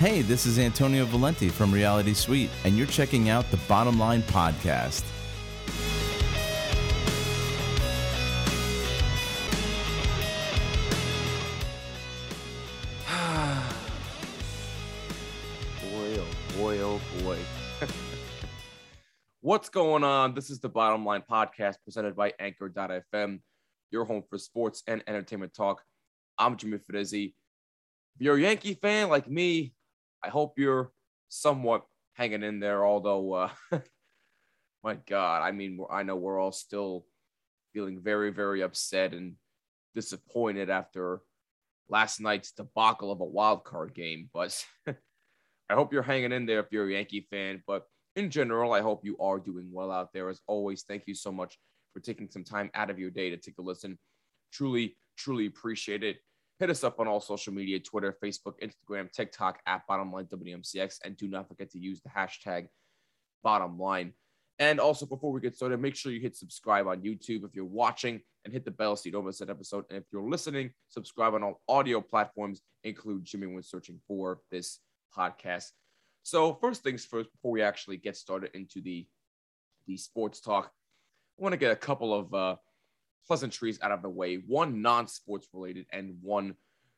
Hey, this is Antonio Valenti from Reality Suite, and you're checking out the Bottom Line Podcast. boy, oh boy, oh boy. What's going on? This is the Bottom Line Podcast presented by Anchor.fm, your home for sports and entertainment talk. I'm Jimmy Fedezzi. If you're a Yankee fan like me, I hope you're somewhat hanging in there, although, uh, my God, I mean, I know we're all still feeling very, very upset and disappointed after last night's debacle of a wild card game. But I hope you're hanging in there if you're a Yankee fan. But in general, I hope you are doing well out there. As always, thank you so much for taking some time out of your day to take a listen. Truly, truly appreciate it. Hit us up on all social media Twitter, Facebook, Instagram, TikTok at Bottomline WMCX. And do not forget to use the hashtag Bottomline. And also, before we get started, make sure you hit subscribe on YouTube if you're watching and hit the bell so you don't miss an episode. And if you're listening, subscribe on all audio platforms, include Jimmy when searching for this podcast. So, first things first, before we actually get started into the, the sports talk, I want to get a couple of uh, pleasantries out of the way one non sports related and one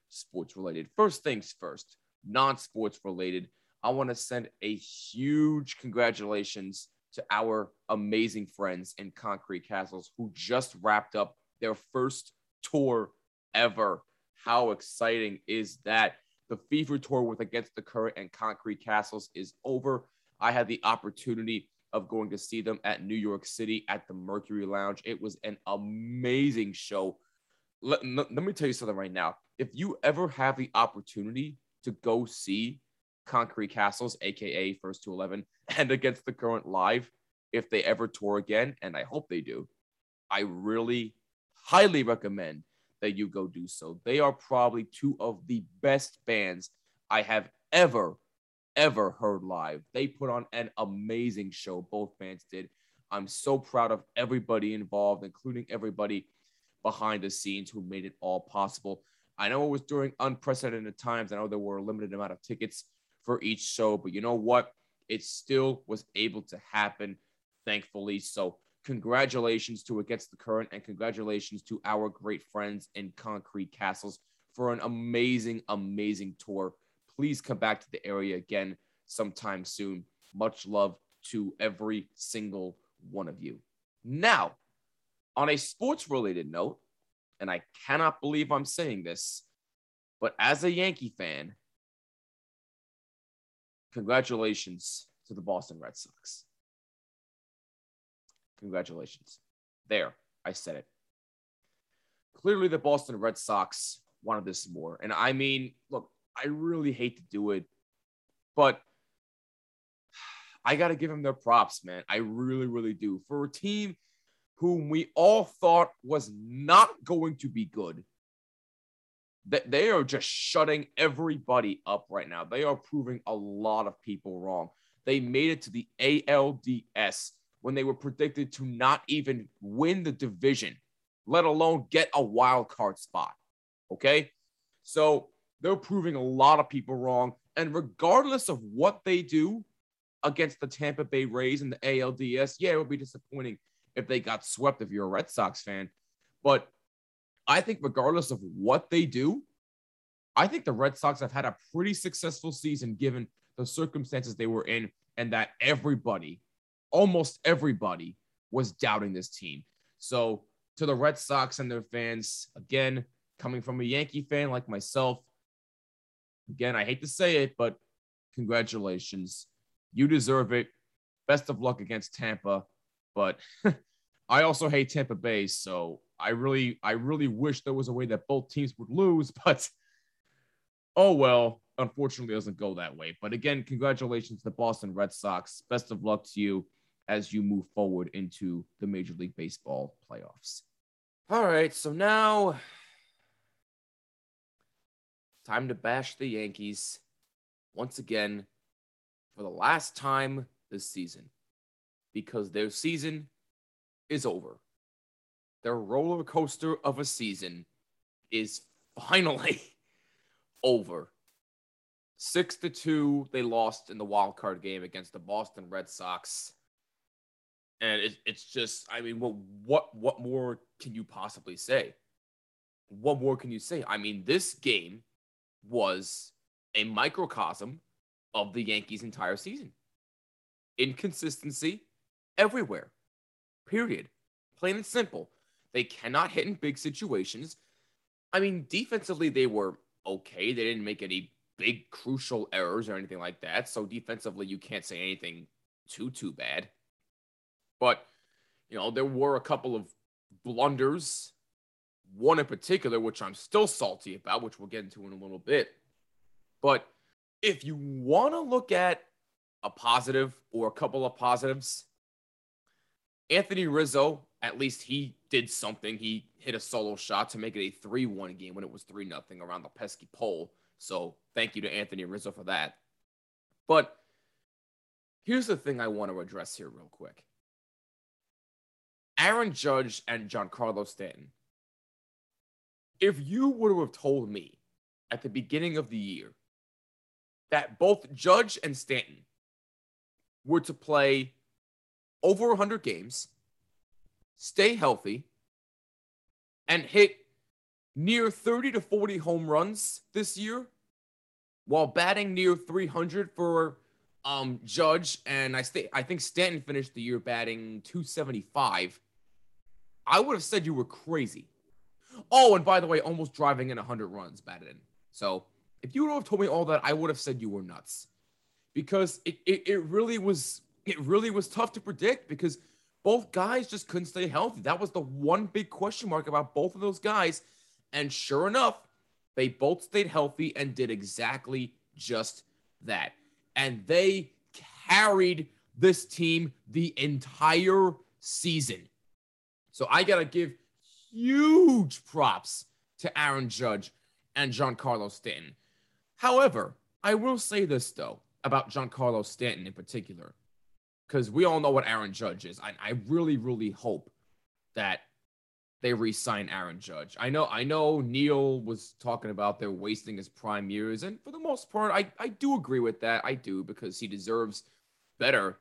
sports related. First things first, non sports related. I want to send a huge congratulations to our amazing friends in Concrete Castles who just wrapped up their first tour ever. How exciting is that? The Fever Tour with Against the Current and Concrete Castles is over. I had the opportunity of going to see them at New York City at the Mercury Lounge. It was an amazing show. Let, let, me tell you something right now. If you ever have the opportunity to go see Concrete Castles, aka First to Eleven, and Against the Current live, if they ever tour again, and I hope they do, I really highly recommend that you go do so. They are probably two of the best bands I have ever, ever heard live. They put on an amazing show, both bands did. I'm so proud of everybody involved, including everybody behind the scenes who made it all possible. I know it was during unprecedented times. I know there were a limited amount of tickets for each show, but you know what? It still was able to happen, thankfully. So, congratulations to Against the Current and congratulations to our great friends in Concrete Castles for an amazing, amazing tour. Please come back to the area again sometime soon. Much love to every single one of you. Now, on a sports related note, and I cannot believe I'm saying this, but as a Yankee fan, congratulations to the Boston Red Sox. Congratulations. There, I said it. Clearly, the Boston Red Sox wanted this more. And I mean, look, I really hate to do it, but I got to give them their props, man. I really, really do. For a team whom we all thought was not going to be good, that they are just shutting everybody up right now. They are proving a lot of people wrong. They made it to the ALDS when they were predicted to not even win the division, let alone get a wild card spot. Okay. So they're proving a lot of people wrong. And regardless of what they do against the Tampa Bay Rays in the ALDS, yeah, it would be disappointing if they got swept if you're a Red Sox fan. But I think, regardless of what they do, I think the Red Sox have had a pretty successful season given the circumstances they were in and that everybody, almost everybody, was doubting this team. So, to the Red Sox and their fans, again, coming from a Yankee fan like myself, again, I hate to say it, but congratulations. You deserve it. Best of luck against Tampa. But I also hate Tampa Bay, so I really, I really wish there was a way that both teams would lose, but oh well. Unfortunately, it doesn't go that way. But again, congratulations to the Boston Red Sox. Best of luck to you as you move forward into the Major League Baseball playoffs. All right, so now time to bash the Yankees once again for the last time this season because their season is over. Their roller coaster of a season is finally over. Six to two, they lost in the wild card game against the Boston Red Sox. And it, it's just, I mean, what what what more can you possibly say? What more can you say? I mean, this game was a microcosm of the Yankees' entire season. Inconsistency everywhere. Period. Plain and simple. They cannot hit in big situations. I mean, defensively, they were okay. They didn't make any big crucial errors or anything like that. So defensively, you can't say anything too too bad. But you know, there were a couple of blunders, one in particular, which I'm still salty about, which we'll get into in a little bit. But if you want to look at a positive or a couple of positives, Anthony Rizzo, at least he did something. He hit a solo shot to make it a 3 1 game when it was 3 0 around the pesky pole. So thank you to Anthony Rizzo for that. But here's the thing I want to address here, real quick Aaron Judge and Giancarlo Stanton. If you to have told me at the beginning of the year that both Judge and Stanton were to play over 100 games, stay healthy, and hit near 30 to 40 home runs this year while batting near 300 for um, Judge and I st- I think Stanton finished the year batting 275. I would have said you were crazy. Oh, and by the way, almost driving in 100 runs batted in. So if you would have told me all that, I would have said you were nuts because it, it, it really was it really was tough to predict because both guys just couldn't stay healthy. That was the one big question mark about both of those guys. And sure enough, they both stayed healthy and did exactly just that. And they carried this team the entire season. So I got to give huge props to Aaron Judge and Giancarlo Stanton. However, I will say this though about Giancarlo Stanton in particular, because we all know what Aaron Judge is. I, I really, really hope that they re-sign Aaron Judge. I know, I know Neil was talking about they're wasting his prime years, and for the most part, I, I do agree with that. I do because he deserves better.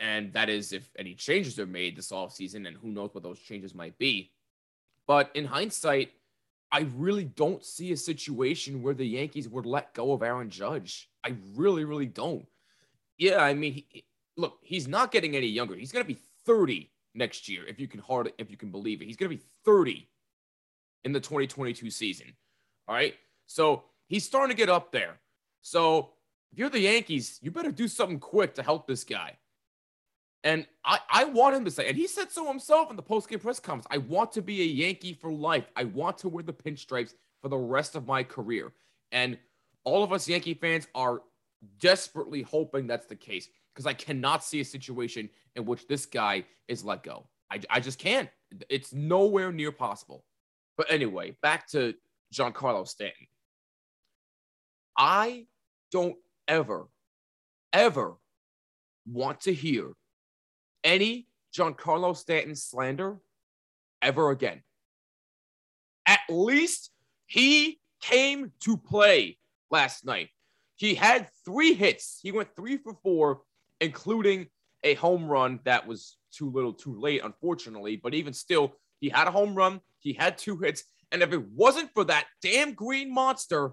And that is if any changes are made this offseason, and who knows what those changes might be. But in hindsight, I really don't see a situation where the Yankees would let go of Aaron Judge. I really, really don't. Yeah, I mean, he, look, he's not getting any younger. He's going to be 30 next year, if you can hard, if you can believe it. He's going to be 30 in the 2022 season. All right, so he's starting to get up there. So if you're the Yankees, you better do something quick to help this guy. And I, I want him to say, and he said so himself in the post-game press conference. I want to be a Yankee for life. I want to wear the pinstripes for the rest of my career. And all of us Yankee fans are desperately hoping that's the case because I cannot see a situation in which this guy is let go. I, I just can't. It's nowhere near possible. But anyway, back to Giancarlo Stanton. I don't ever, ever want to hear any Giancarlo Stanton slander ever again. At least he came to play last night. He had three hits. He went three for four, including a home run that was too little too late, unfortunately. But even still, he had a home run, he had two hits. And if it wasn't for that damn green monster,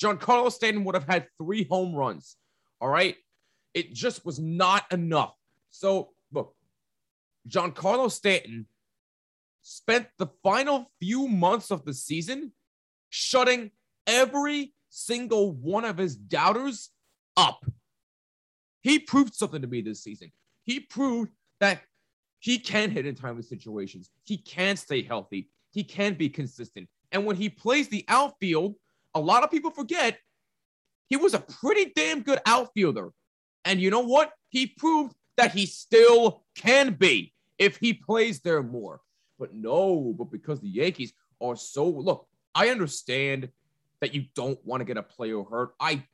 Giancarlo Stanton would have had three home runs. All right. It just was not enough. So, Giancarlo Stanton spent the final few months of the season shutting every single one of his doubters up. He proved something to me this season. He proved that he can hit in timely situations. He can stay healthy. He can be consistent. And when he plays the outfield, a lot of people forget he was a pretty damn good outfielder. And you know what? He proved that he still can be if he plays there more. But no, but because the Yankees are so look, I understand that you don't want to get a player hurt. I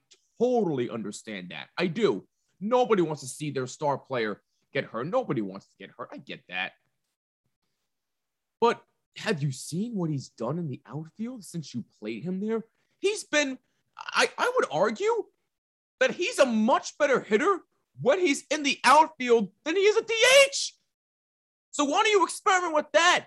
totally understand that. I do. Nobody wants to see their star player get hurt. Nobody wants to get hurt. I get that. But have you seen what he's done in the outfield since you played him there? He's been I, I would argue that he's a much better hitter when he's in the outfield than he is a DH. So why don't you experiment with that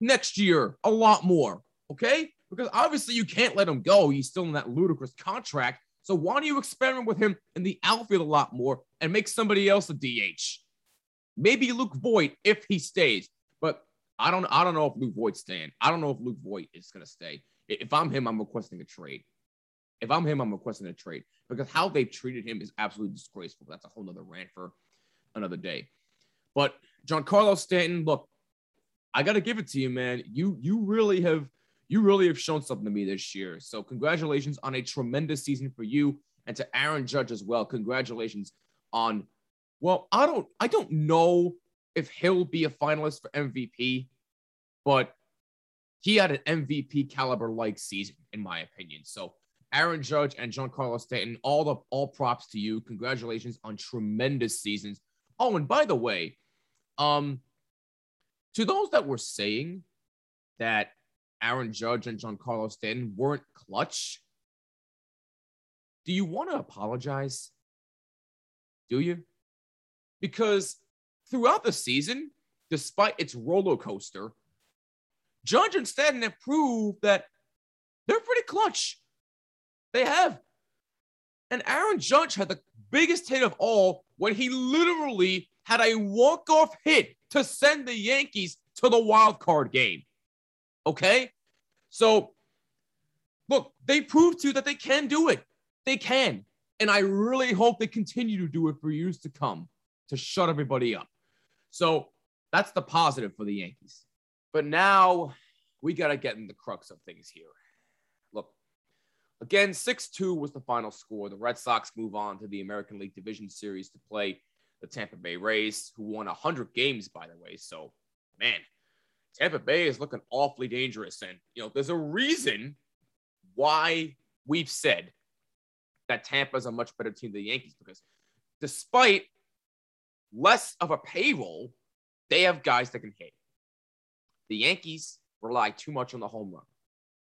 next year a lot more? Okay? Because obviously you can't let him go. He's still in that ludicrous contract. So why don't you experiment with him in the outfield a lot more and make somebody else a DH? Maybe Luke Voit if he stays. But I don't I don't know if Luke Voit's staying. I don't know if Luke Voit is gonna stay. If I'm him, I'm requesting a trade. If I'm him, I'm requesting a trade because how they've treated him is absolutely disgraceful. That's a whole nother rant for another day. But Giancarlo Stanton, look, I gotta give it to you, man. You you really have you really have shown something to me this year. So congratulations on a tremendous season for you and to Aaron Judge as well. Congratulations on well, I don't I don't know if he'll be a finalist for MVP, but he had an MVP caliber like season in my opinion. So Aaron Judge and Giancarlo Stanton, all the all props to you. Congratulations on tremendous seasons. Oh, and by the way, um, to those that were saying that Aaron Judge and Giancarlo Stanton weren't clutch, do you want to apologize? Do you? Because throughout the season, despite its roller coaster, Judge and Stanton have proved that they're pretty clutch. They have. And Aaron Judge had the biggest hit of all when he literally had a walk-off hit to send the Yankees to the wild card game. Okay? So look, they proved to you that they can do it. They can. And I really hope they continue to do it for years to come to shut everybody up. So that's the positive for the Yankees. But now we got to get in the crux of things here. Look, again, 6 2 was the final score. The Red Sox move on to the American League Division Series to play the Tampa Bay Rays, who won 100 games, by the way. So, man, Tampa Bay is looking awfully dangerous. And, you know, there's a reason why we've said that Tampa is a much better team than the Yankees because despite less of a payroll, they have guys that can hit. The Yankees rely too much on the home run.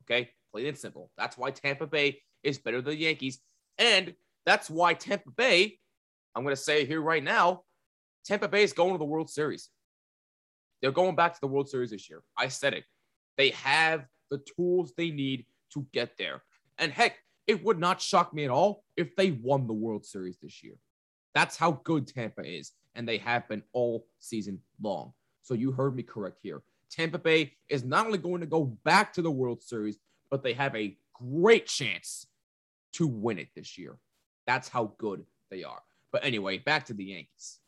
Okay plain and simple. That's why Tampa Bay is better than the Yankees. And that's why Tampa Bay, I'm going to say here right now, Tampa Bay is going to the World Series. They're going back to the World Series this year. I said it. They have the tools they need to get there. And heck, it would not shock me at all if they won the World Series this year. That's how good Tampa is. And they have been all season long. So you heard me correct here. Tampa Bay is not only going to go back to the World Series, but they have a great chance to win it this year. That's how good they are. But anyway, back to the Yankees.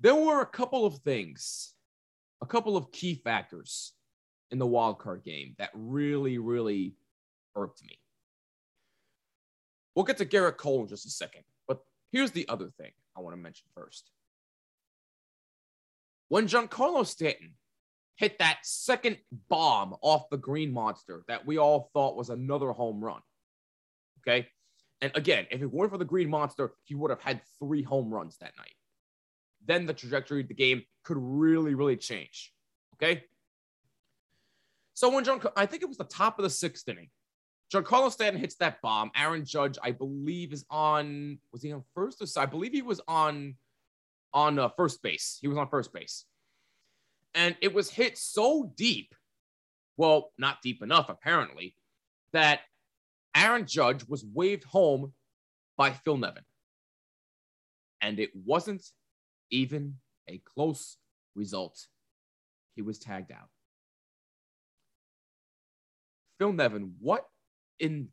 There were a couple of things, a couple of key factors in the wild card game that really, really irked me. We'll get to Gerrit Cole in just a second, but here's the other thing I want to mention first. When Giancarlo Stanton hit that second bomb off the green monster that we all thought was another home run. Okay. And again, if it weren't for the green monster, he would have had three home runs that night. Then the trajectory of the game could really, really change. Okay. So when John, I think it was the top of the sixth inning, Giancarlo Stanton hits that bomb. Aaron Judge, I believe, is on. Was he on first or I believe he was on on uh, first base. He was on first base and it was hit so deep, well, not deep enough apparently, that Aaron Judge was waved home by Phil Nevin. And it wasn't even a close result. He was tagged out. Phil Nevin, what in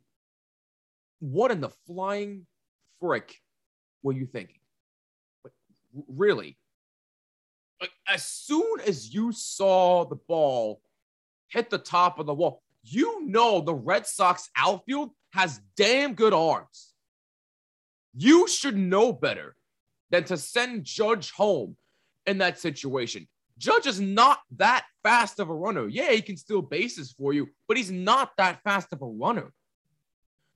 what in the flying frick were you thinking? But really, like as soon as you saw the ball hit the top of the wall, you know the Red Sox outfield has damn good arms. You should know better than to send Judge home in that situation. Judge is not that fast of a runner. Yeah, he can steal bases for you, but he's not that fast of a runner.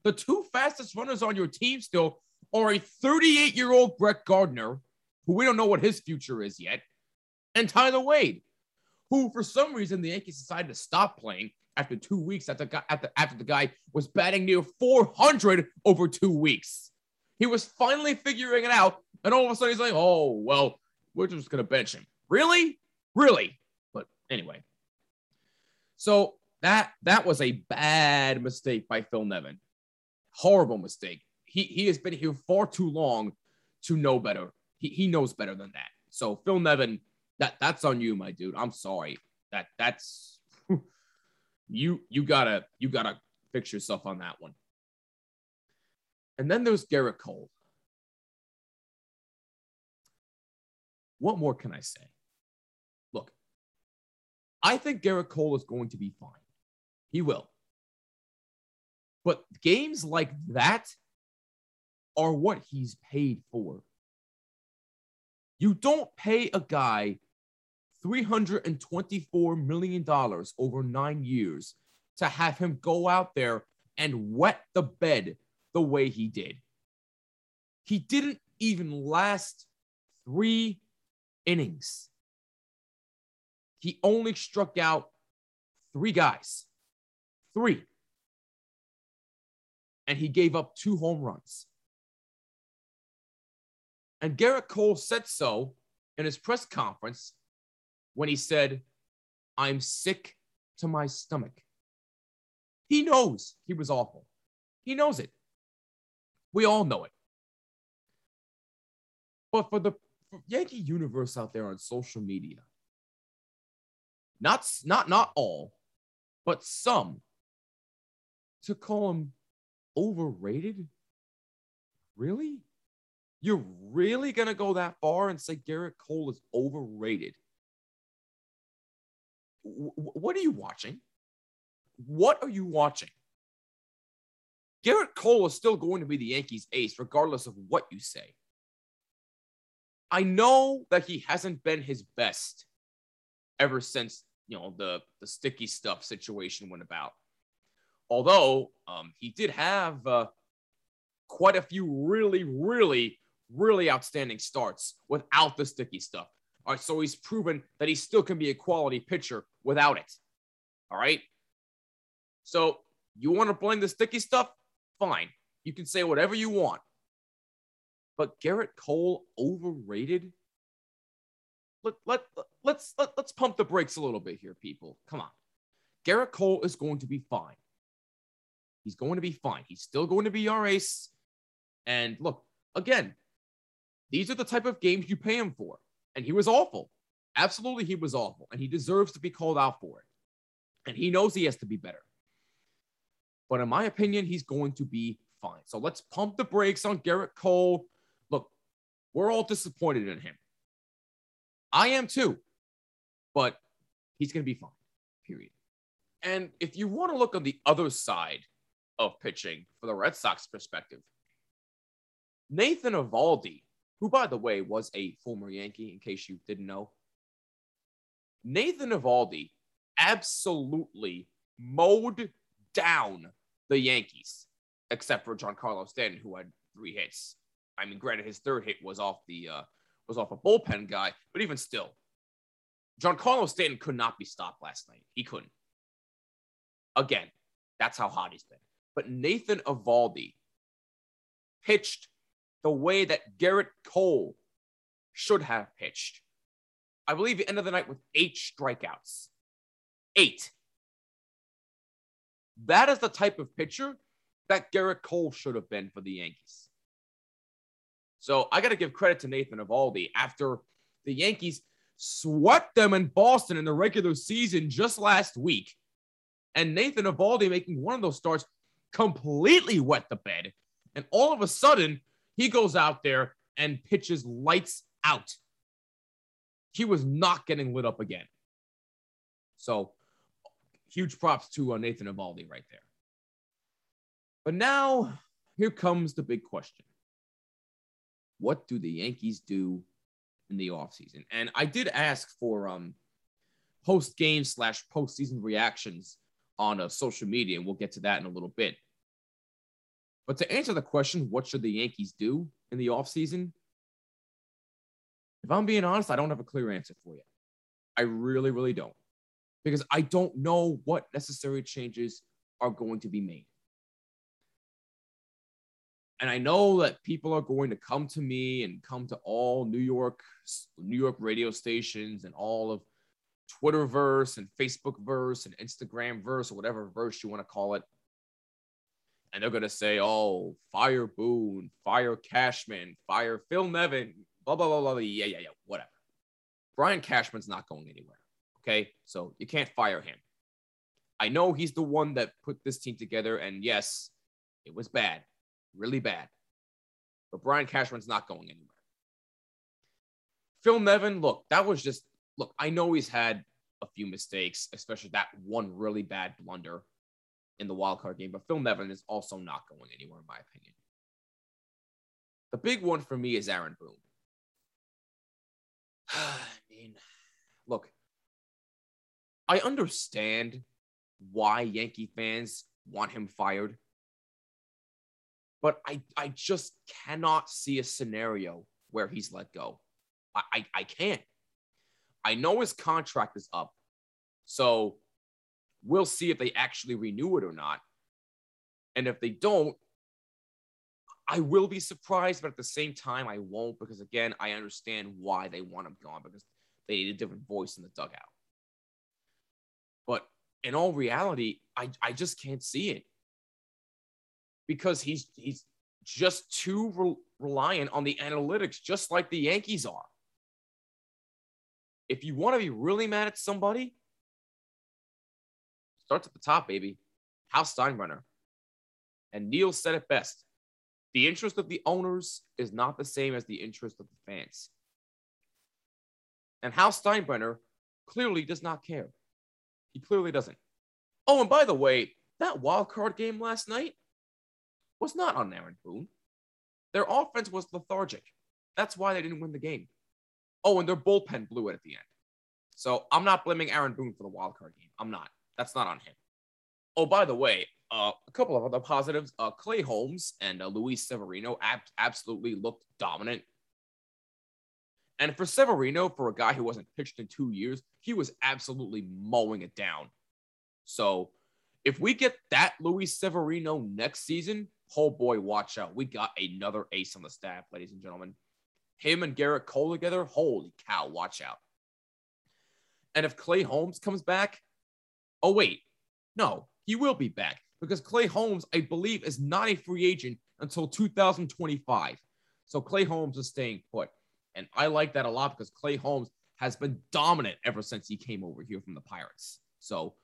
The two fastest runners on your team still are a 38 year old Brett Gardner, who we don't know what his future is yet, and Tyler Wade, who for some reason the Yankees decided to stop playing after two weeks after, after, after the guy was batting near 400 over two weeks. He was finally figuring it out. And all of a sudden he's like, oh, well, we're just going to bench him. Really? Really? But anyway. So that that was a bad mistake by Phil Nevin. Horrible mistake. He, he has been here far too long to know better. He, he knows better than that. So Phil Nevin, that that's on you, my dude. I'm sorry. That that's you you gotta you gotta fix yourself on that one. And then there's Gerrit Cole. What more can I say? Look, I think Gerrit Cole is going to be fine. He will. But games like that are what he's paid for. You don't pay a guy $324 million over nine years to have him go out there and wet the bed the way he did. He didn't even last three innings. He only struck out three guys. Three. And he gave up two home runs. And Gerrit Cole said so in his press conference when he said, I'm sick to my stomach. He knows he was awful. He knows it. We all know it. But for the Yankee universe out there on social media, not, not, not all, but some, to call him overrated? Really? You're really going to go that far and say Gerrit Cole is overrated? What are you watching? What are you watching? Gerrit Cole is still going to be the Yankees ace, regardless of what you say. I know that he hasn't been his best ever since you know the the sticky stuff situation went about. Although um, he did have uh, quite a few really, really really outstanding starts without the sticky stuff. So he's proven that he still can be a quality pitcher without it. All right. So you want to blame the sticky stuff? Fine. You can say whatever you want. But Gerrit Cole overrated? Let, let, let's, let, let's pump the brakes a little bit here, people. Come on. Gerrit Cole is going to be fine. He's going to be fine. He's still going to be our ace. And look, again, these are the type of games you pay him for. And he was awful. Absolutely, he was awful. And he deserves to be called out for it. And he knows he has to be better. But in my opinion, he's going to be fine. So let's pump the brakes on Gerrit Cole. Look, we're all disappointed in him. I am too. But he's going to be fine, period. And if you want to look on the other side of pitching for the Red Sox perspective, Nathan Eovaldi who, by the way, was a former Yankee, in case you didn't know. Nathan Eovaldi absolutely mowed down the Yankees, except for Giancarlo Stanton, who had three hits. I mean, granted, his third hit was off the uh, was off a bullpen guy, but even still, Giancarlo Stanton could not be stopped last night. He couldn't. Again, that's how hot he's been. But Nathan Eovaldi pitched the way that Gerrit Cole should have pitched. I believe the end of the night with eight strikeouts. Eight. That is the type of pitcher that Gerrit Cole should have been for the Yankees. So I got to give credit to Nathan Eovaldi after the Yankees swept them in Boston in the regular season just last week. And Nathan Eovaldi making one of those starts completely wet the bed. And all of a sudden, he goes out there and pitches lights out. He was not getting lit up again. So, huge props to uh, Nathan Eovaldi right there. But now, here comes the big question What do the Yankees do in the offseason? And I did ask for um, post game slash postseason reactions on uh, social media, and we'll get to that in a little bit. But to answer the question, what should the Yankees do in the offseason? If I'm being honest, I don't have a clear answer for you. I really, really don't. because I don't know what necessary changes are going to be made. And I know that people are going to come to me and come to all New York, New York radio stations and all of Twitterverse and Facebookverse and Instagramverse or whatever verse you want to call it. And they're gonna say, "Oh, fire Boone, fire Cashman, fire Phil Nevin, blah blah blah blah." Yeah, yeah, yeah, whatever. Brian Cashman's not going anywhere. Okay, so you can't fire him. I know he's the one that put this team together, and yes, it was bad, really bad. But Brian Cashman's not going anywhere. Phil Nevin, look, that was just look, I know he's had a few mistakes, especially that one really bad blunder in the wild card game, but Phil Nevin is also not going anywhere, in my opinion. The big one for me is Aaron Boone. I mean, look, I understand why Yankee fans want him fired, but I, I just cannot see a scenario where he's let go. I, I, I can't. I know his contract is up. So we'll see if they actually renew it or not. And if they don't, I will be surprised, but at the same time, I won't because, again, I understand why they want him gone because they need a different voice in the dugout. But in all reality, I, I just can't see it because he's he's just too re- reliant on the analytics, just like the Yankees are if you want to be really mad at somebody, starts at the top, baby. Hal Steinbrenner. And Neil said it best. The interest of the owners is not the same as the interest of the fans. And Hal Steinbrenner clearly does not care. He clearly doesn't. Oh, and by the way, that wild card game last night was not on Aaron Boone. Their offense was lethargic. That's why they didn't win the game. Oh, and their bullpen blew it at the end. So I'm not blaming Aaron Boone for the wild card game. I'm not. That's not on him. Oh, by the way, uh, a couple of other positives. Uh, Clay Holmes and uh, Luis Severino ab- absolutely looked dominant. And for Severino, for a guy who wasn't pitched in two years, he was absolutely mowing it down. So if we get that Luis Severino next season, oh boy, watch out. We got another ace on the staff, ladies and gentlemen him and Gerrit Cole together, holy cow, watch out. And if Clay Holmes comes back, oh, wait, no, he will be back because Clay Holmes, I believe, is not a free agent until 2025. So Clay Holmes is staying put. And I like that a lot because Clay Holmes has been dominant ever since he came over here from the Pirates. So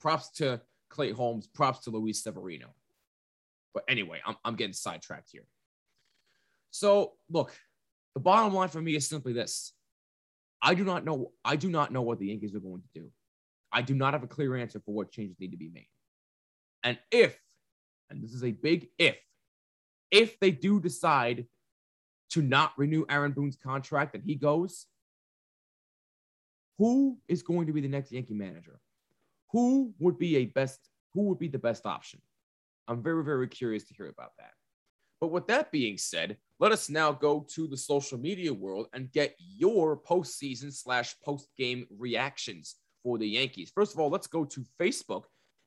props to Clay Holmes, props to Luis Severino. But anyway, I'm, I'm getting sidetracked here. So look, the bottom line for me is simply this. I do not know. I do not know what the Yankees are going to do. I do not have a clear answer for what changes need to be made. And if, and this is a big if, if they do decide to not renew Aaron Boone's contract and he goes, who is going to be the next Yankee manager? Who would be a best? Who would be the best option? I'm very, very curious to hear about that. But with that being said, let us now go to the social media world and get your postseason slash post game reactions for the Yankees. First of all, let's go to Facebook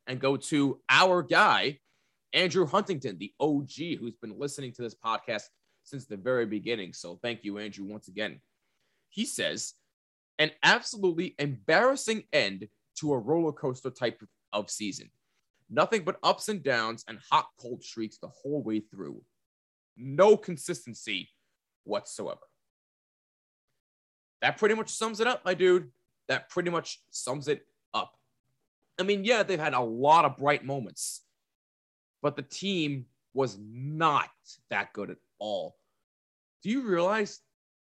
and go to our guy, Andrew Huntington, the OG, who's been listening to this podcast since the very beginning. So thank you, Andrew, once again. He says, an absolutely embarrassing end to a roller coaster type of season. Nothing but ups and downs and hot cold streaks the whole way through no consistency whatsoever. That pretty much sums it up, my dude. That pretty much sums it up. I mean, yeah, they've had a lot of bright moments, but the team was not that good at all. Do you realize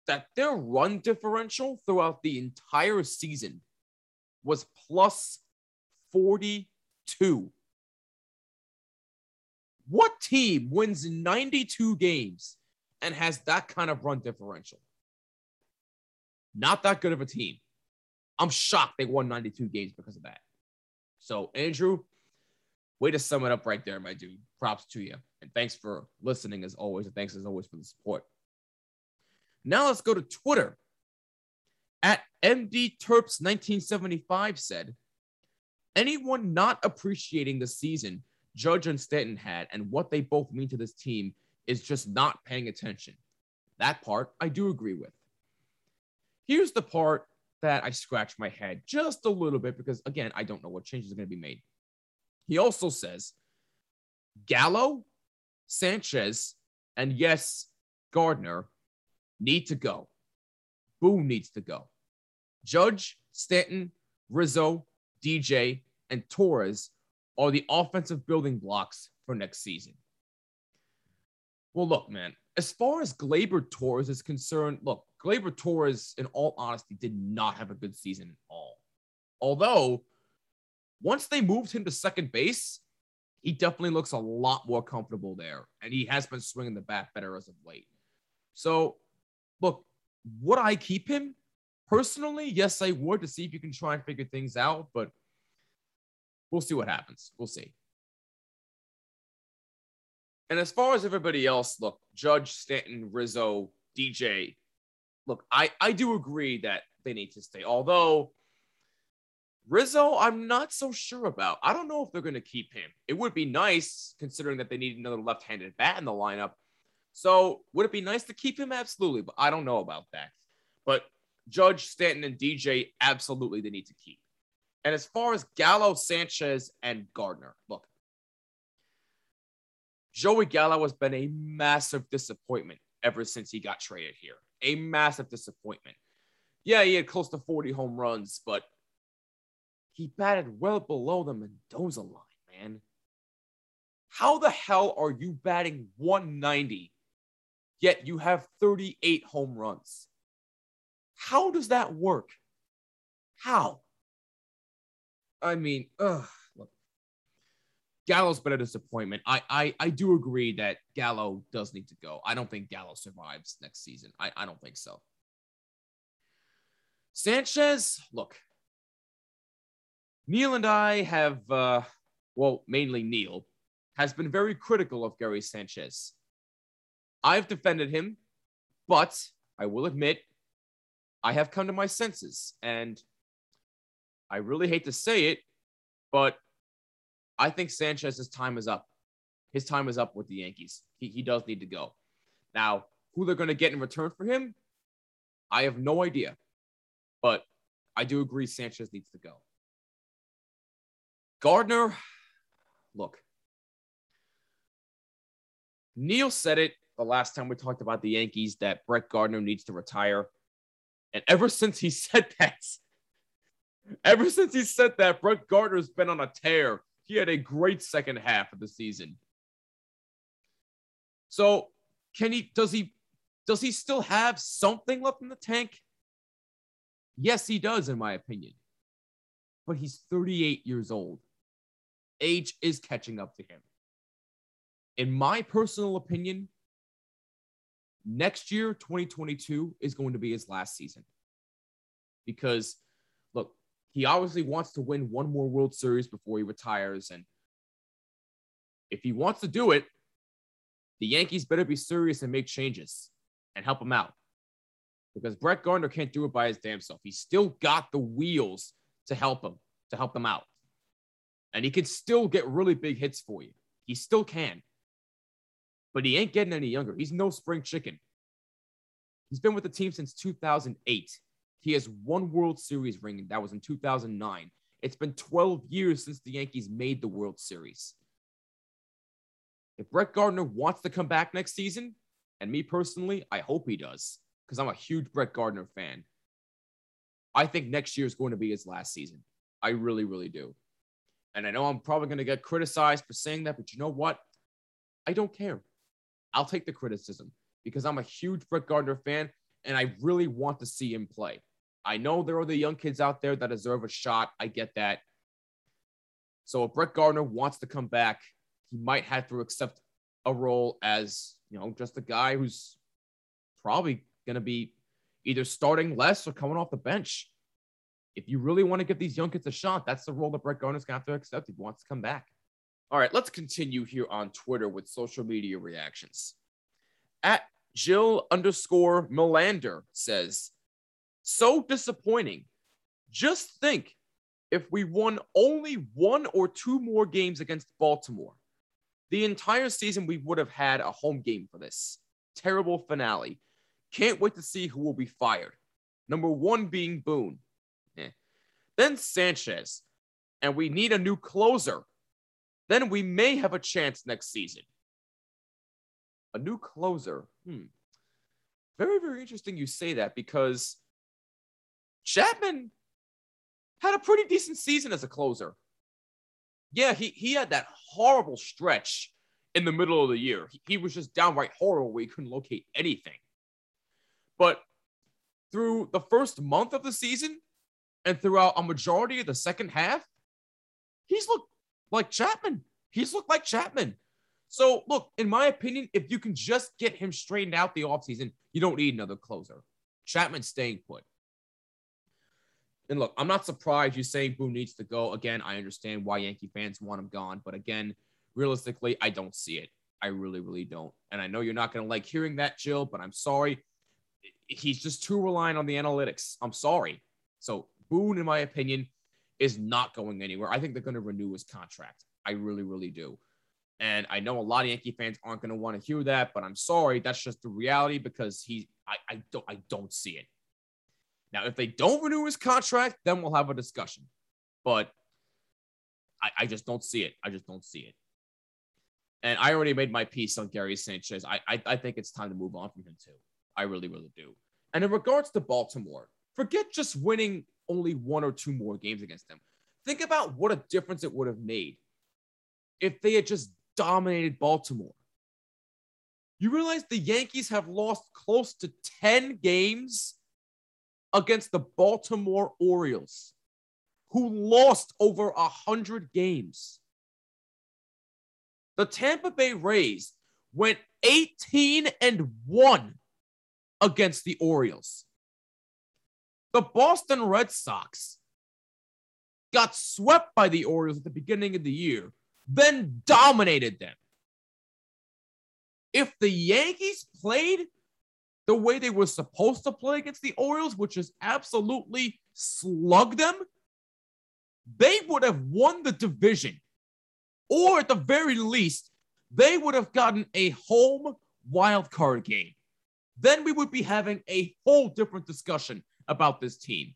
that their run differential throughout the entire season was plus 42? What team wins 92 games and has that kind of run differential? Not that good of a team. I'm shocked they won 92 games because of that. So, Andrew, way to sum it up right there, my dude. Props to you. And thanks for listening as always. And thanks as always for the support. Now let's go to Twitter. At MD Terps 1975 said, anyone not appreciating the season Judge and Stanton had and what they both mean to this team is just not paying attention. That part I do agree with. Here's the part that I scratch my head just a little bit because, again, I don't know what changes are going to be made. He also says Gallo, Sanchez, and yes, Gardner need to go. Boone needs to go. Judge, Stanton, Rizzo, DJ, and Torres are the offensive building blocks for next season. Well, look, man, as far as Gleyber Torres is concerned, look, Gleyber Torres, in all honesty, did not have a good season at all. Although, once they moved him to second base, he definitely looks a lot more comfortable there. And he has been swinging the bat better as of late. So, look, would I keep him? Personally, yes, I would to see if you can try and figure things out. But we'll see what happens. We'll see. And as far as everybody else, look, Judge, Stanton, Rizzo, DJ, look, I, I do agree that they need to stay. Although Rizzo, I'm not so sure about. I don't know if they're going to keep him. It would be nice considering that they need another left handed bat in the lineup. So would it be nice to keep him? Absolutely. But I don't know about that. But Judge, Stanton, and DJ, absolutely they need to keep. And as far as Gallo, Sanchez, and Gardner, look, Joey Gallo has been a massive disappointment ever since he got traded here. A massive disappointment. Yeah, he had close to 40 home runs, but he batted well below the Mendoza line, man. How the hell are you batting 190 yet you have 38 home runs? How does that work? How? I mean, ugh, Gallo's been a disappointment. I, I I do agree that Gallo does need to go. I don't think Gallo survives next season. I, I don't think so. Sanchez, look, Neil and I have, uh, well, mainly Neil, has been very critical of Gary Sanchez. I've defended him, but I will admit, I have come to my senses and I really hate to say it, but I think Sanchez's time is up. His time is up with the Yankees. He, he does need to go. Now, who they're going to get in return for him, I have no idea. But I do agree Sanchez needs to go. Gardner, look, Neil said it the last time we talked about the Yankees that Brett Gardner needs to retire. And ever since he said that, Ever since he said that, Brett Gardner's been on a tear. He had a great second half of the season. So, can he does he does he still have something left in the tank? Yes, he does, in my opinion. But he's 38 years old. Age is catching up to him. In my personal opinion, next year, 2022, is going to be his last season. Because he obviously wants to win one more World Series before he retires. And if he wants to do it, the Yankees better be serious and make changes and help him out. Because Brett Gardner can't do it by his damn self. He's still got the wheels to help him, to help them out. And he can still get really big hits for you. He still can. But he ain't getting any younger. He's no spring chicken. He's been with the team since 2008. He has one World Series ring, and that was in 2009. It's been 12 years since the Yankees made the World Series. If Brett Gardner wants to come back next season, and me personally, I hope he does, because I'm a huge Brett Gardner fan. I think next year is going to be his last season. I really, really do. And I know I'm probably going to get criticized for saying that, but you know what? I don't care. I'll take the criticism because I'm a huge Brett Gardner fan and I really want to see him play. I know there are the young kids out there that deserve a shot. I get that. So if Brett Gardner wants to come back, he might have to accept a role as, you know, just a guy who's probably going to be either starting less or coming off the bench. If you really want to give these young kids a shot, that's the role that Brett Gardner's going to have to accept if he wants to come back. All right, let's continue here on Twitter with social media reactions. At Jill underscore Melander says, so disappointing. Just think if we won only one or two more games against Baltimore, the entire season we would have had a home game for this. Terrible finale. Can't wait to see who will be fired. Number one being Boone. Eh. Then Sanchez. And we need a new closer. Then we may have a chance next season. A new closer. Hmm. Very, very interesting you say that because Chapman had a pretty decent season as a closer. Yeah, he, he had that horrible stretch in the middle of the year. He, he was just downright horrible where he couldn't locate anything. But through the first month of the season and throughout a majority of the second half, he's looked like Chapman. He's looked like Chapman. So, look, in my opinion, if you can just get him straightened out the offseason, you don't need another closer. Chapman's staying put. And look, I'm not surprised you're saying Boone needs to go. Again, I understand why Yankee fans want him gone. But again, realistically, I don't see it. I really, really don't. And I know you're not going to like hearing that, Jill, but I'm sorry. He's just too reliant on the analytics. I'm sorry. So, Boone, in my opinion, is not going anywhere. I think they're going to renew his contract. I really, really do. And I know a lot of Yankee fans aren't going to want to hear that, but I'm sorry. That's just the reality because he, I, I don't, I don't see it. Now, if they don't renew his contract, then we'll have a discussion. But I, I just don't see it. I just don't see it. And I already made my piece on Gary Sanchez. I, I, I think it's time to move on from him too. I really, really do. And in regards to Baltimore, forget just winning only one or two more games against them. Think about what a difference it would have made if they had just dominated Baltimore. You realize the Yankees have lost close to 10 games against the Baltimore Orioles, who lost over 100 games. The Tampa Bay Rays went 18 and 1 against the Orioles. The Boston Red Sox got swept by the Orioles at the beginning of the year, then dominated them. If the Yankees played the way they were supposed to play against the Orioles, which is absolutely slug them, they would have won the division. Or at the very least, they would have gotten a home wild card game. Then we would be having a whole different discussion about this team.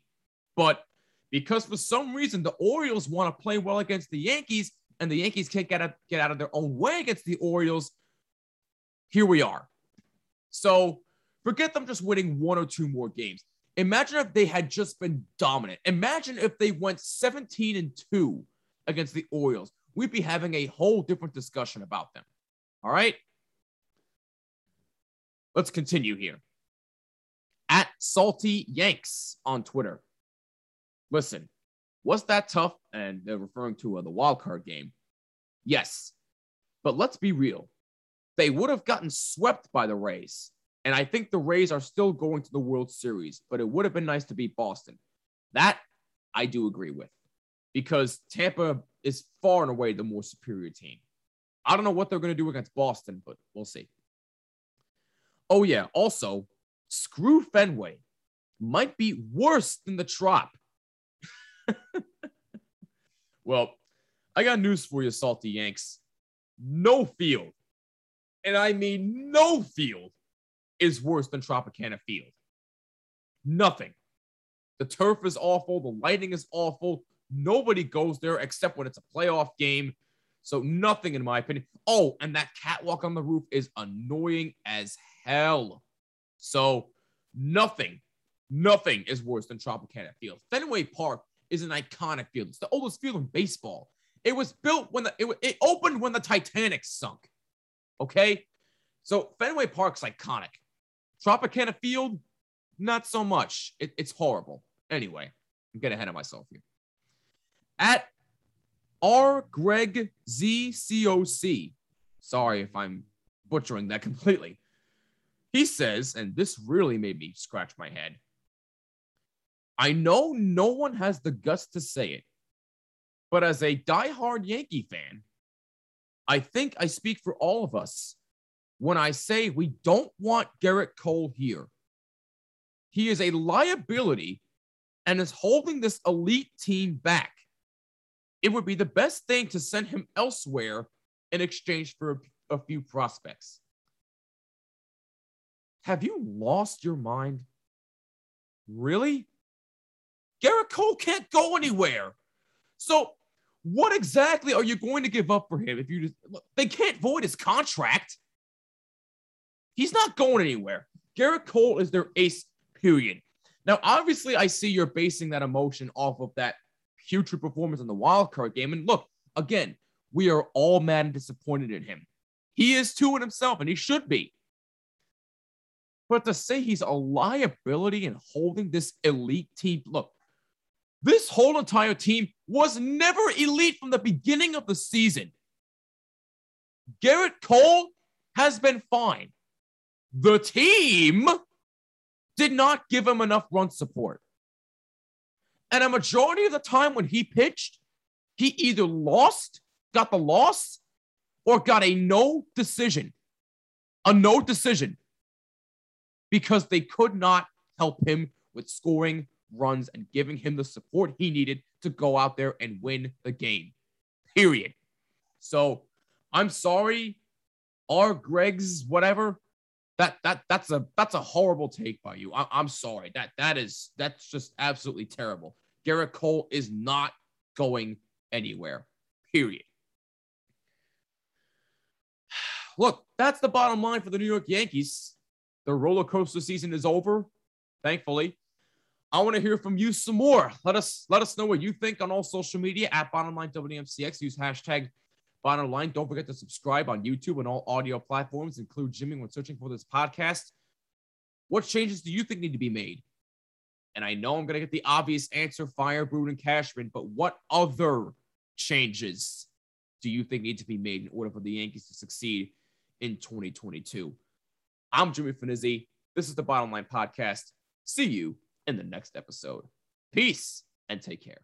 But because for some reason the Orioles want to play well against the Yankees and the Yankees can't get get out of their own way against the Orioles, here we are. So Forget them just winning one or two more games. Imagine if they had just been dominant. Imagine if they went 17 and 2 against the Orioles. We'd be having a whole different discussion about them. All right? Let's continue here. At Salty Yanks on Twitter. Listen, was that tough? And they're referring to uh, the wild card game. Yes. But let's be real. They would have gotten swept by the Rays. And I think the Rays are still going to the World Series, but it would have been nice to beat Boston. That I do agree with because Tampa is far and away the more superior team. I don't know what they're going to do against Boston, but we'll see. Oh, yeah. Also, screw Fenway might be worse than the Trop. well, I got news for you, Salty Yanks. No field, and I mean no field, is worse than Tropicana Field. Nothing. The turf is awful. The lighting is awful. Nobody goes there except when it's a playoff game. So nothing, in my opinion. Oh, and that catwalk on the roof is annoying as hell. So nothing, nothing is worse than Tropicana Field. Fenway Park is an iconic field. It's the oldest field in baseball. It was built when the it, it opened when the Titanic sunk. Okay, so Fenway Park's iconic. Tropicana Field, not so much. It, it's horrible. Anyway, I'm getting ahead of myself here. At R. Greg ZCOC, sorry if I'm butchering that completely. He says, and this really made me scratch my head. I know no one has the guts to say it, but as a diehard Yankee fan, I think I speak for all of us when I say we don't want Gerrit Cole here. He is a liability and is holding this elite team back. it would be the best thing to send him elsewhere in exchange for a, a few prospects. Have you lost your mind? Really? Gerrit Cole can't go anywhere. So, what exactly are you going to give up for him if you just look, they can't void his contract? He's not going anywhere. Gerrit Cole is their ace, period. Now, obviously, I see you're basing that emotion off of that putrid performance in the wild card game. And look, again, we are all mad and disappointed in him. He is too in himself, and he should be. But to say he's a liability in holding this elite team, look, this whole entire team was never elite from the beginning of the season. Gerrit Cole has been fine. The team did not give him enough run support. And a majority of the time when he pitched, he either lost, got the loss, or got a no decision. A no decision because they could not help him with scoring runs and giving him the support he needed to go out there and win the game. Period. So I'm sorry, our Greg's whatever. That that that's a that's a horrible take by you. I, I'm sorry. That that is that's just absolutely terrible. Gerrit Cole is not going anywhere. Period. Look, that's the bottom line for the New York Yankees. The roller coaster season is over, thankfully. I want to hear from you some more. Let us let us know what you think on all social media at Bottomline WMCX. Use hashtag Bottomline. Don't forget to subscribe on YouTube and all audio platforms, include Jimmy when searching for this podcast. What changes do you think need to be made? And I know I'm going to get the obvious answer, Fire, Brood, and Cashman, but what other changes do you think need to be made in order for the Yankees to succeed in 2022? I'm Jimmy Finizzi. This is the Bottom Line Podcast. See you in the next episode. Peace and take care.